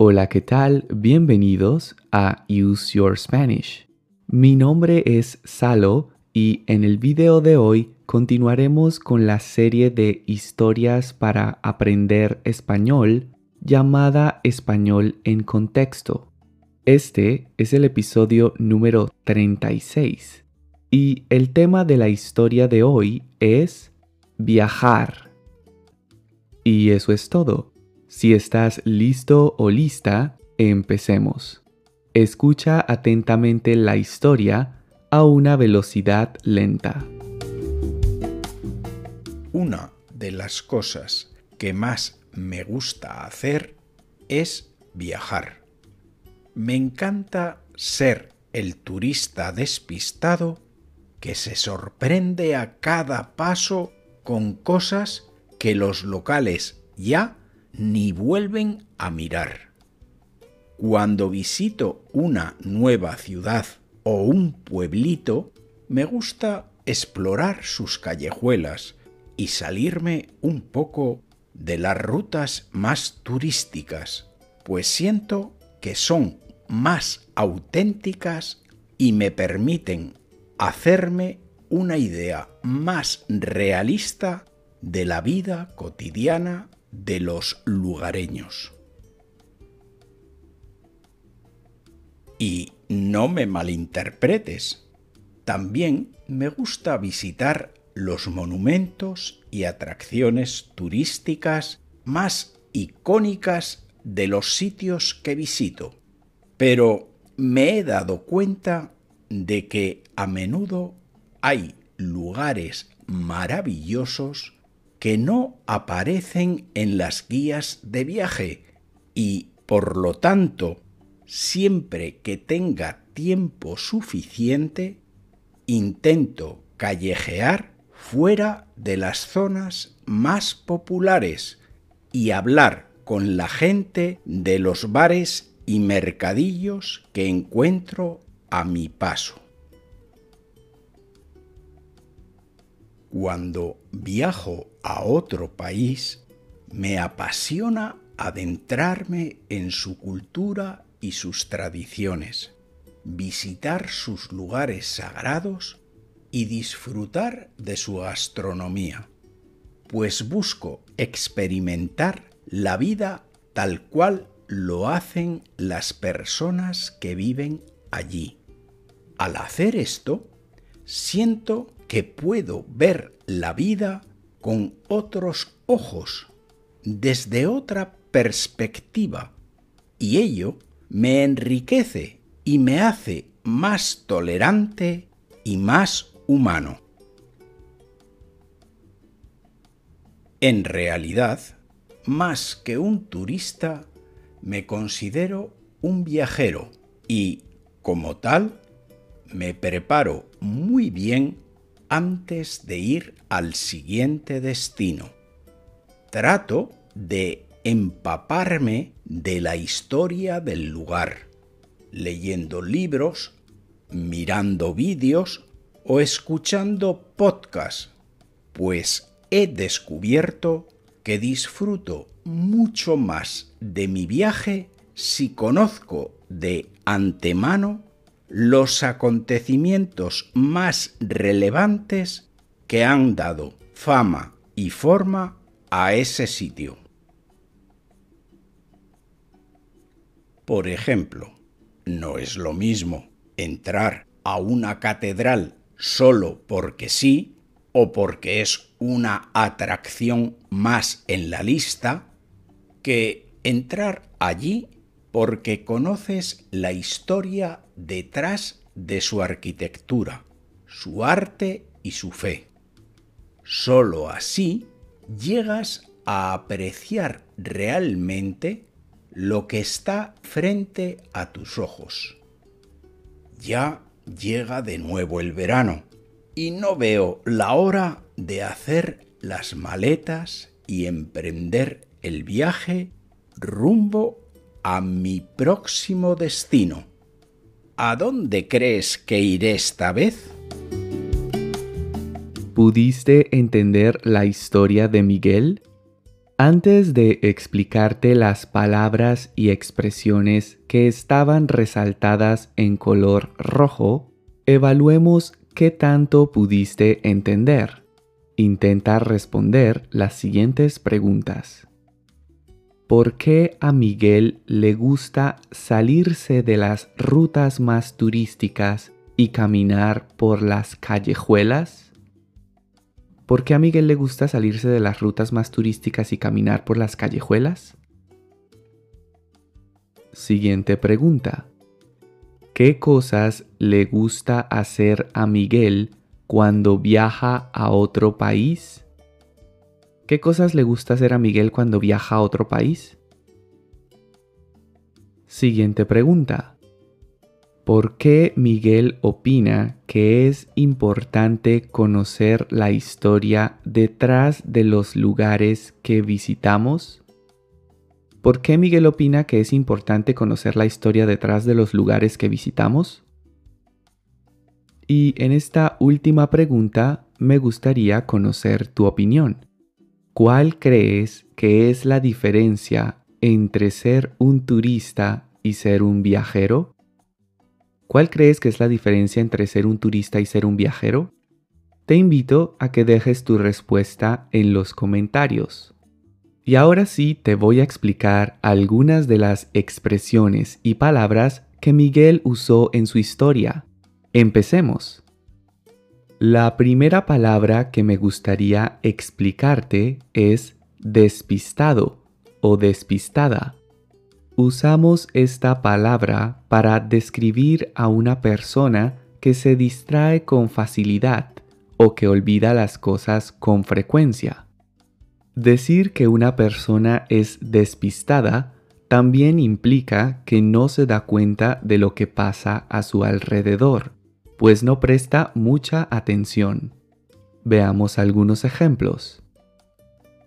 Hola, ¿qué tal? Bienvenidos a Use Your Spanish. Mi nombre es Salo y en el video de hoy continuaremos con la serie de historias para aprender español llamada Español en Contexto. Este es el episodio número 36 y el tema de la historia de hoy es viajar. Y eso es todo. Si estás listo o lista, empecemos. Escucha atentamente la historia a una velocidad lenta. Una de las cosas que más me gusta hacer es viajar. Me encanta ser el turista despistado que se sorprende a cada paso con cosas que los locales ya ni vuelven a mirar. Cuando visito una nueva ciudad o un pueblito, me gusta explorar sus callejuelas y salirme un poco de las rutas más turísticas, pues siento que son más auténticas y me permiten hacerme una idea más realista de la vida cotidiana de los lugareños. Y no me malinterpretes, también me gusta visitar los monumentos y atracciones turísticas más icónicas de los sitios que visito, pero me he dado cuenta de que a menudo hay lugares maravillosos que no aparecen en las guías de viaje y, por lo tanto, siempre que tenga tiempo suficiente, intento callejear fuera de las zonas más populares y hablar con la gente de los bares y mercadillos que encuentro a mi paso. Cuando viajo a otro país, me apasiona adentrarme en su cultura y sus tradiciones, visitar sus lugares sagrados y disfrutar de su gastronomía, pues busco experimentar la vida tal cual lo hacen las personas que viven allí. Al hacer esto, siento que puedo ver la vida con otros ojos, desde otra perspectiva, y ello me enriquece y me hace más tolerante y más humano. En realidad, más que un turista, me considero un viajero y, como tal, me preparo muy bien antes de ir al siguiente destino. Trato de empaparme de la historia del lugar, leyendo libros, mirando vídeos o escuchando podcasts, pues he descubierto que disfruto mucho más de mi viaje si conozco de antemano los acontecimientos más relevantes que han dado fama y forma a ese sitio. Por ejemplo, no es lo mismo entrar a una catedral solo porque sí o porque es una atracción más en la lista que entrar allí porque conoces la historia detrás de su arquitectura, su arte y su fe. Solo así llegas a apreciar realmente lo que está frente a tus ojos. Ya llega de nuevo el verano y no veo la hora de hacer las maletas y emprender el viaje rumbo a mi próximo destino. ¿A dónde crees que iré esta vez? ¿Pudiste entender la historia de Miguel? Antes de explicarte las palabras y expresiones que estaban resaltadas en color rojo, evaluemos qué tanto pudiste entender. Intenta responder las siguientes preguntas. ¿Por qué a Miguel le gusta salirse de las rutas más turísticas y caminar por las callejuelas? ¿Por qué a Miguel le gusta salirse de las rutas más turísticas y caminar por las callejuelas? Siguiente pregunta. ¿Qué cosas le gusta hacer a Miguel cuando viaja a otro país? ¿Qué cosas le gusta hacer a Miguel cuando viaja a otro país? Siguiente pregunta. ¿Por qué Miguel opina que es importante conocer la historia detrás de los lugares que visitamos? ¿Por qué Miguel opina que es importante conocer la historia detrás de los lugares que visitamos? Y en esta última pregunta me gustaría conocer tu opinión. ¿Cuál crees que es la diferencia entre ser un turista y ser un viajero? ¿Cuál crees que es la diferencia entre ser un turista y ser un viajero? Te invito a que dejes tu respuesta en los comentarios. Y ahora sí te voy a explicar algunas de las expresiones y palabras que Miguel usó en su historia. Empecemos. La primera palabra que me gustaría explicarte es despistado o despistada. Usamos esta palabra para describir a una persona que se distrae con facilidad o que olvida las cosas con frecuencia. Decir que una persona es despistada también implica que no se da cuenta de lo que pasa a su alrededor, pues no presta mucha atención. Veamos algunos ejemplos.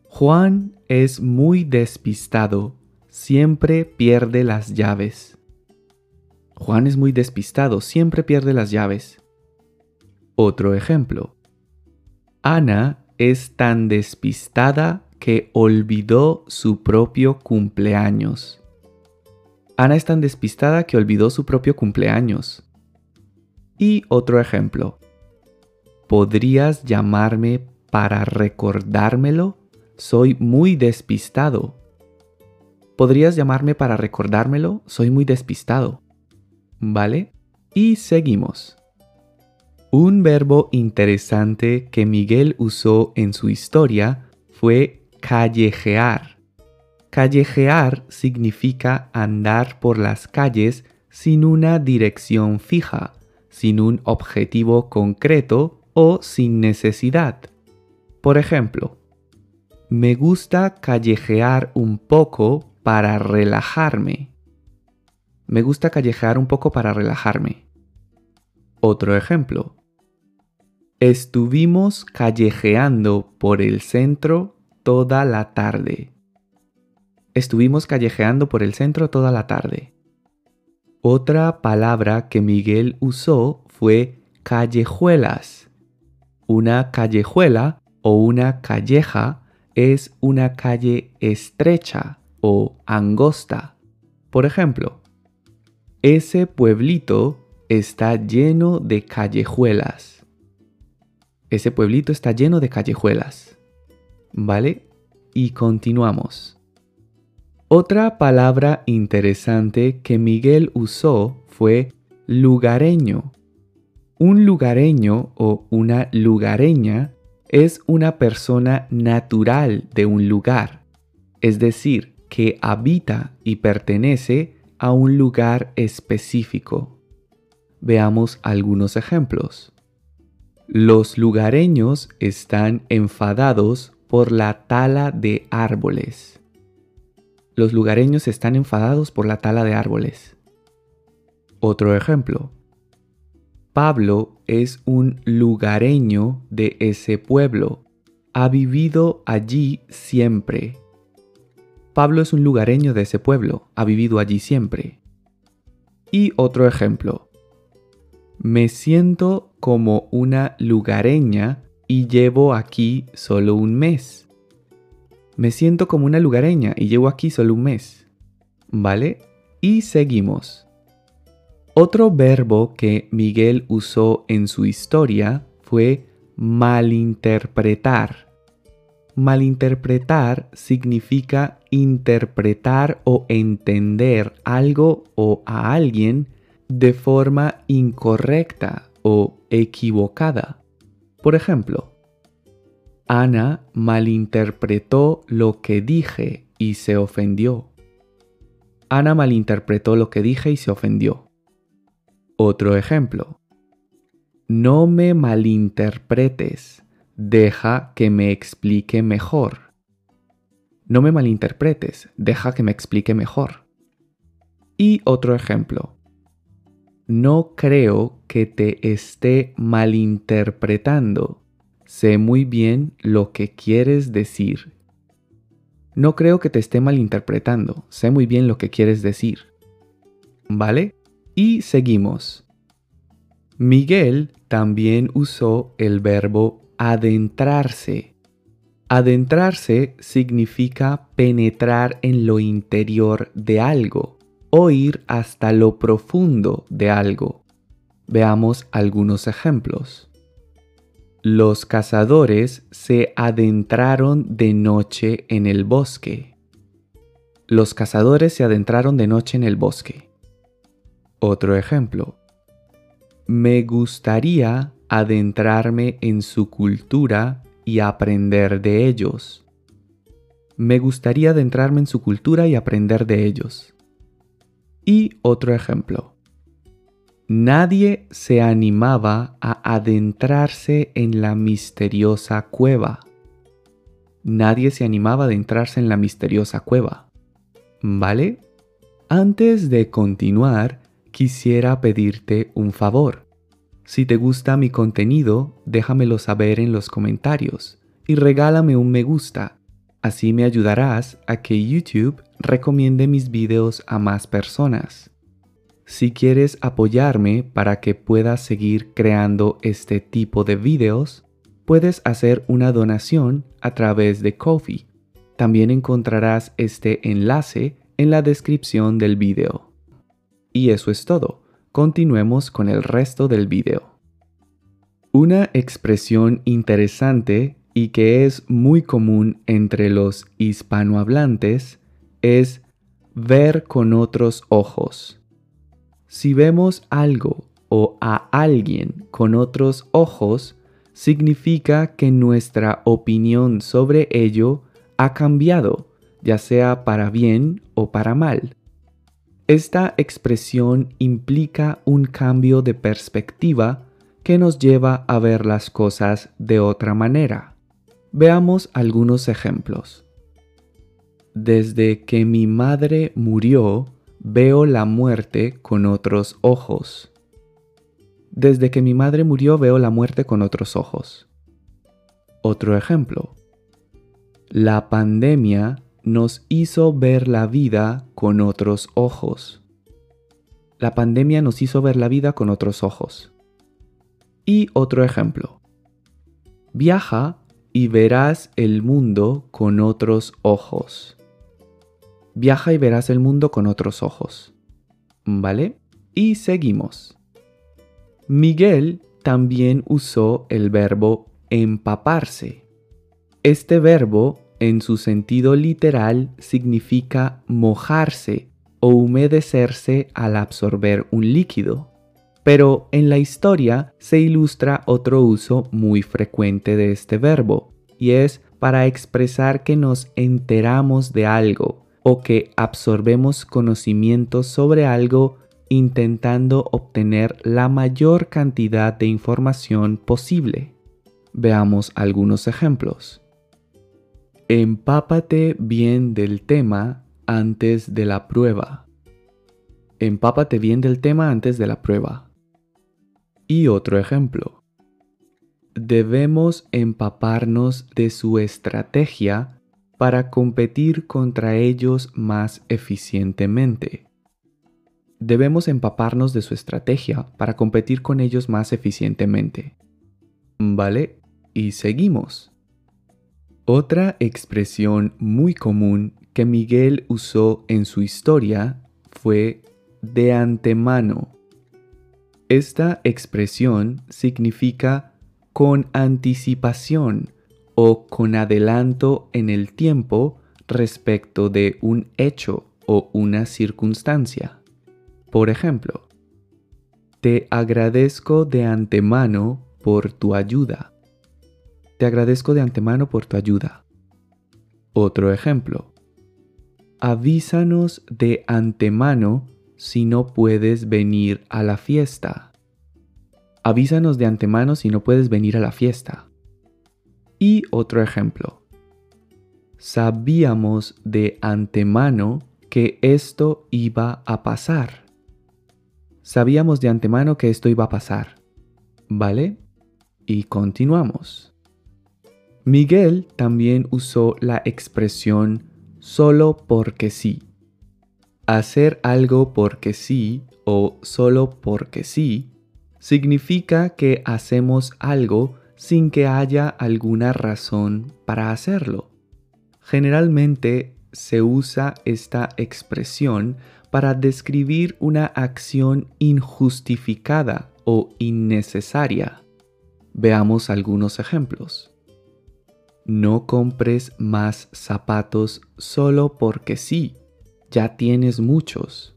Juan es muy despistado siempre pierde las llaves. Juan es muy despistado, siempre pierde las llaves. Otro ejemplo. Ana es tan despistada que olvidó su propio cumpleaños. Ana es tan despistada que olvidó su propio cumpleaños. Y otro ejemplo. ¿Podrías llamarme para recordármelo? Soy muy despistado. ¿Podrías llamarme para recordármelo? Soy muy despistado. ¿Vale? Y seguimos. Un verbo interesante que Miguel usó en su historia fue callejear. Callejear significa andar por las calles sin una dirección fija, sin un objetivo concreto o sin necesidad. Por ejemplo, me gusta callejear un poco para relajarme. Me gusta callejear un poco para relajarme. Otro ejemplo. Estuvimos callejeando por el centro toda la tarde. Estuvimos callejeando por el centro toda la tarde. Otra palabra que Miguel usó fue callejuelas. Una callejuela o una calleja es una calle estrecha o angosta. Por ejemplo, ese pueblito está lleno de callejuelas. Ese pueblito está lleno de callejuelas. ¿Vale? Y continuamos. Otra palabra interesante que Miguel usó fue lugareño. Un lugareño o una lugareña es una persona natural de un lugar, es decir, que habita y pertenece a un lugar específico. Veamos algunos ejemplos. Los lugareños están enfadados por la tala de árboles. Los lugareños están enfadados por la tala de árboles. Otro ejemplo. Pablo es un lugareño de ese pueblo. Ha vivido allí siempre. Pablo es un lugareño de ese pueblo, ha vivido allí siempre. Y otro ejemplo. Me siento como una lugareña y llevo aquí solo un mes. Me siento como una lugareña y llevo aquí solo un mes. ¿Vale? Y seguimos. Otro verbo que Miguel usó en su historia fue malinterpretar. Malinterpretar significa interpretar o entender algo o a alguien de forma incorrecta o equivocada. Por ejemplo, Ana malinterpretó lo que dije y se ofendió. Ana malinterpretó lo que dije y se ofendió. Otro ejemplo. No me malinterpretes. Deja que me explique mejor. No me malinterpretes. Deja que me explique mejor. Y otro ejemplo. No creo que te esté malinterpretando. Sé muy bien lo que quieres decir. No creo que te esté malinterpretando. Sé muy bien lo que quieres decir. ¿Vale? Y seguimos. Miguel también usó el verbo adentrarse. Adentrarse significa penetrar en lo interior de algo o ir hasta lo profundo de algo. Veamos algunos ejemplos. Los cazadores se adentraron de noche en el bosque. Los cazadores se adentraron de noche en el bosque. Otro ejemplo. Me gustaría adentrarme en su cultura y aprender de ellos. Me gustaría adentrarme en su cultura y aprender de ellos. Y otro ejemplo. Nadie se animaba a adentrarse en la misteriosa cueva. Nadie se animaba a adentrarse en la misteriosa cueva. ¿Vale? Antes de continuar, quisiera pedirte un favor. Si te gusta mi contenido, déjamelo saber en los comentarios y regálame un me gusta. Así me ayudarás a que YouTube recomiende mis videos a más personas. Si quieres apoyarme para que pueda seguir creando este tipo de videos, puedes hacer una donación a través de Kofi. También encontrarás este enlace en la descripción del video. Y eso es todo. Continuemos con el resto del video. Una expresión interesante y que es muy común entre los hispanohablantes es ver con otros ojos. Si vemos algo o a alguien con otros ojos, significa que nuestra opinión sobre ello ha cambiado, ya sea para bien o para mal. Esta expresión implica un cambio de perspectiva que nos lleva a ver las cosas de otra manera. Veamos algunos ejemplos. Desde que mi madre murió, veo la muerte con otros ojos. Desde que mi madre murió, veo la muerte con otros ojos. Otro ejemplo. La pandemia nos hizo ver la vida con otros ojos. La pandemia nos hizo ver la vida con otros ojos. Y otro ejemplo. Viaja y verás el mundo con otros ojos. Viaja y verás el mundo con otros ojos. ¿Vale? Y seguimos. Miguel también usó el verbo empaparse. Este verbo en su sentido literal significa mojarse o humedecerse al absorber un líquido. Pero en la historia se ilustra otro uso muy frecuente de este verbo, y es para expresar que nos enteramos de algo o que absorbemos conocimientos sobre algo intentando obtener la mayor cantidad de información posible. Veamos algunos ejemplos. Empápate bien del tema antes de la prueba. Empápate bien del tema antes de la prueba. Y otro ejemplo. Debemos empaparnos de su estrategia para competir contra ellos más eficientemente. Debemos empaparnos de su estrategia para competir con ellos más eficientemente. ¿Vale? Y seguimos. Otra expresión muy común que Miguel usó en su historia fue de antemano. Esta expresión significa con anticipación o con adelanto en el tiempo respecto de un hecho o una circunstancia. Por ejemplo, te agradezco de antemano por tu ayuda. Te agradezco de antemano por tu ayuda. Otro ejemplo. Avísanos de antemano si no puedes venir a la fiesta. Avísanos de antemano si no puedes venir a la fiesta. Y otro ejemplo. Sabíamos de antemano que esto iba a pasar. Sabíamos de antemano que esto iba a pasar. ¿Vale? Y continuamos. Miguel también usó la expresión solo porque sí. Hacer algo porque sí o solo porque sí significa que hacemos algo sin que haya alguna razón para hacerlo. Generalmente se usa esta expresión para describir una acción injustificada o innecesaria. Veamos algunos ejemplos. No compres más zapatos solo porque sí, ya tienes muchos.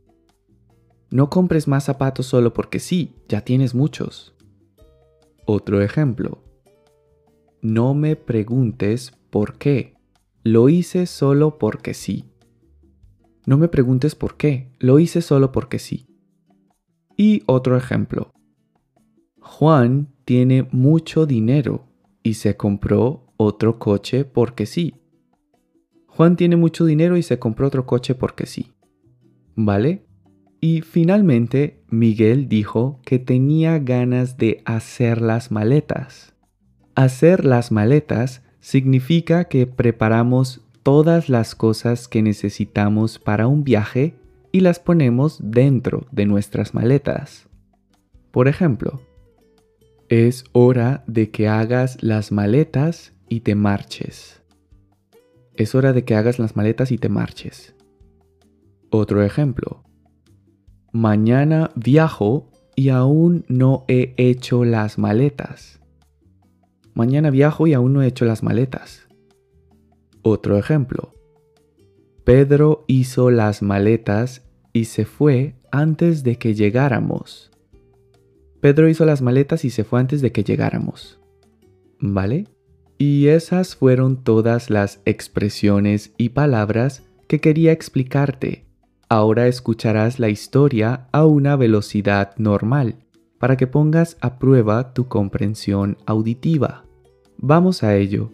No compres más zapatos solo porque sí, ya tienes muchos. Otro ejemplo. No me preguntes por qué. Lo hice solo porque sí. No me preguntes por qué, lo hice solo porque sí. Y otro ejemplo. Juan tiene mucho dinero y se compró otro coche porque sí. Juan tiene mucho dinero y se compró otro coche porque sí. ¿Vale? Y finalmente Miguel dijo que tenía ganas de hacer las maletas. Hacer las maletas significa que preparamos todas las cosas que necesitamos para un viaje y las ponemos dentro de nuestras maletas. Por ejemplo, es hora de que hagas las maletas y te marches. Es hora de que hagas las maletas y te marches. Otro ejemplo. Mañana viajo y aún no he hecho las maletas. Mañana viajo y aún no he hecho las maletas. Otro ejemplo. Pedro hizo las maletas y se fue antes de que llegáramos. Pedro hizo las maletas y se fue antes de que llegáramos. ¿Vale? Y esas fueron todas las expresiones y palabras que quería explicarte. Ahora escucharás la historia a una velocidad normal para que pongas a prueba tu comprensión auditiva. Vamos a ello.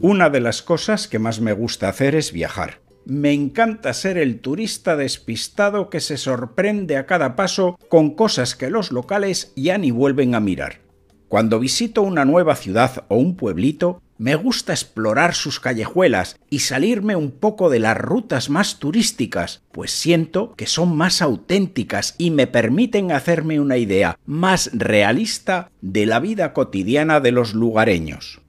Una de las cosas que más me gusta hacer es viajar. Me encanta ser el turista despistado que se sorprende a cada paso con cosas que los locales ya ni vuelven a mirar. Cuando visito una nueva ciudad o un pueblito, me gusta explorar sus callejuelas y salirme un poco de las rutas más turísticas, pues siento que son más auténticas y me permiten hacerme una idea más realista de la vida cotidiana de los lugareños.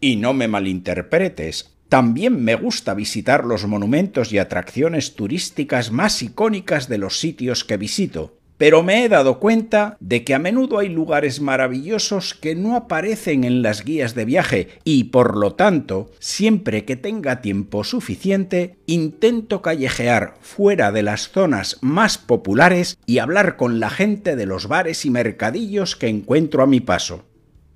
Y no me malinterpretes, también me gusta visitar los monumentos y atracciones turísticas más icónicas de los sitios que visito, pero me he dado cuenta de que a menudo hay lugares maravillosos que no aparecen en las guías de viaje y, por lo tanto, siempre que tenga tiempo suficiente, intento callejear fuera de las zonas más populares y hablar con la gente de los bares y mercadillos que encuentro a mi paso.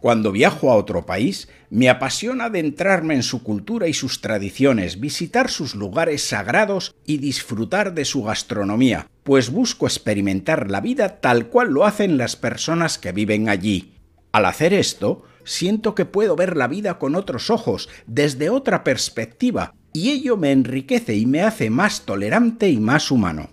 Cuando viajo a otro país, me apasiona adentrarme en su cultura y sus tradiciones, visitar sus lugares sagrados y disfrutar de su gastronomía, pues busco experimentar la vida tal cual lo hacen las personas que viven allí. Al hacer esto, siento que puedo ver la vida con otros ojos, desde otra perspectiva, y ello me enriquece y me hace más tolerante y más humano.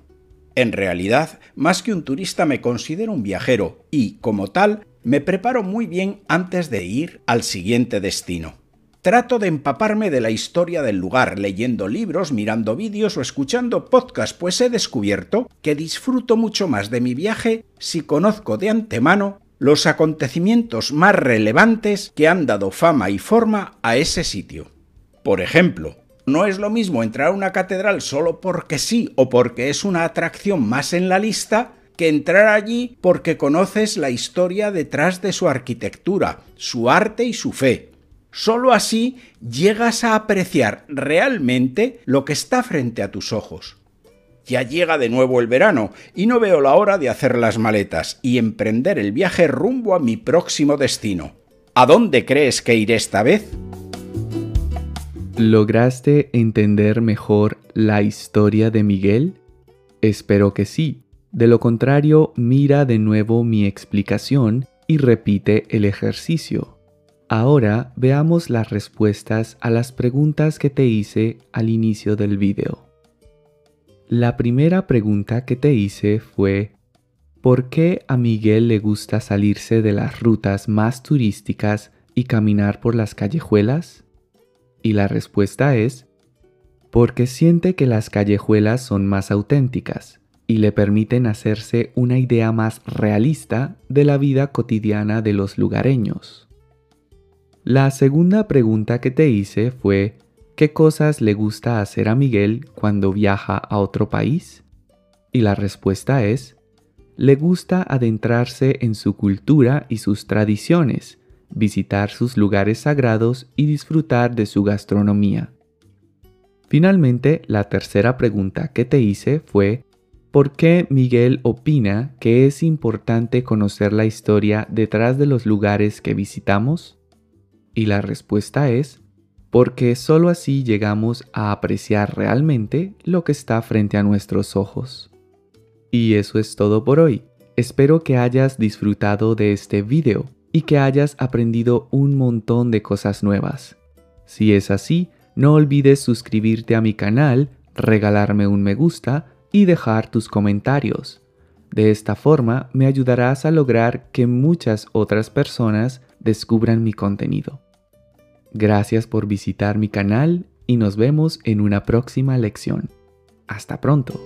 En realidad, más que un turista me considero un viajero y, como tal, me preparo muy bien antes de ir al siguiente destino. Trato de empaparme de la historia del lugar, leyendo libros, mirando vídeos o escuchando podcasts, pues he descubierto que disfruto mucho más de mi viaje si conozco de antemano los acontecimientos más relevantes que han dado fama y forma a ese sitio. Por ejemplo, no es lo mismo entrar a una catedral solo porque sí o porque es una atracción más en la lista que entrar allí porque conoces la historia detrás de su arquitectura, su arte y su fe. Solo así llegas a apreciar realmente lo que está frente a tus ojos. Ya llega de nuevo el verano y no veo la hora de hacer las maletas y emprender el viaje rumbo a mi próximo destino. ¿A dónde crees que iré esta vez? ¿Lograste entender mejor la historia de Miguel? Espero que sí. De lo contrario, mira de nuevo mi explicación y repite el ejercicio. Ahora veamos las respuestas a las preguntas que te hice al inicio del video. La primera pregunta que te hice fue, ¿por qué a Miguel le gusta salirse de las rutas más turísticas y caminar por las callejuelas? Y la respuesta es, porque siente que las callejuelas son más auténticas y le permiten hacerse una idea más realista de la vida cotidiana de los lugareños. La segunda pregunta que te hice fue, ¿qué cosas le gusta hacer a Miguel cuando viaja a otro país? Y la respuesta es, le gusta adentrarse en su cultura y sus tradiciones, visitar sus lugares sagrados y disfrutar de su gastronomía. Finalmente, la tercera pregunta que te hice fue, ¿por qué Miguel opina que es importante conocer la historia detrás de los lugares que visitamos? Y la respuesta es, porque sólo así llegamos a apreciar realmente lo que está frente a nuestros ojos. Y eso es todo por hoy. Espero que hayas disfrutado de este video y que hayas aprendido un montón de cosas nuevas. Si es así, no olvides suscribirte a mi canal, regalarme un me gusta y dejar tus comentarios. De esta forma me ayudarás a lograr que muchas otras personas descubran mi contenido. Gracias por visitar mi canal y nos vemos en una próxima lección. Hasta pronto.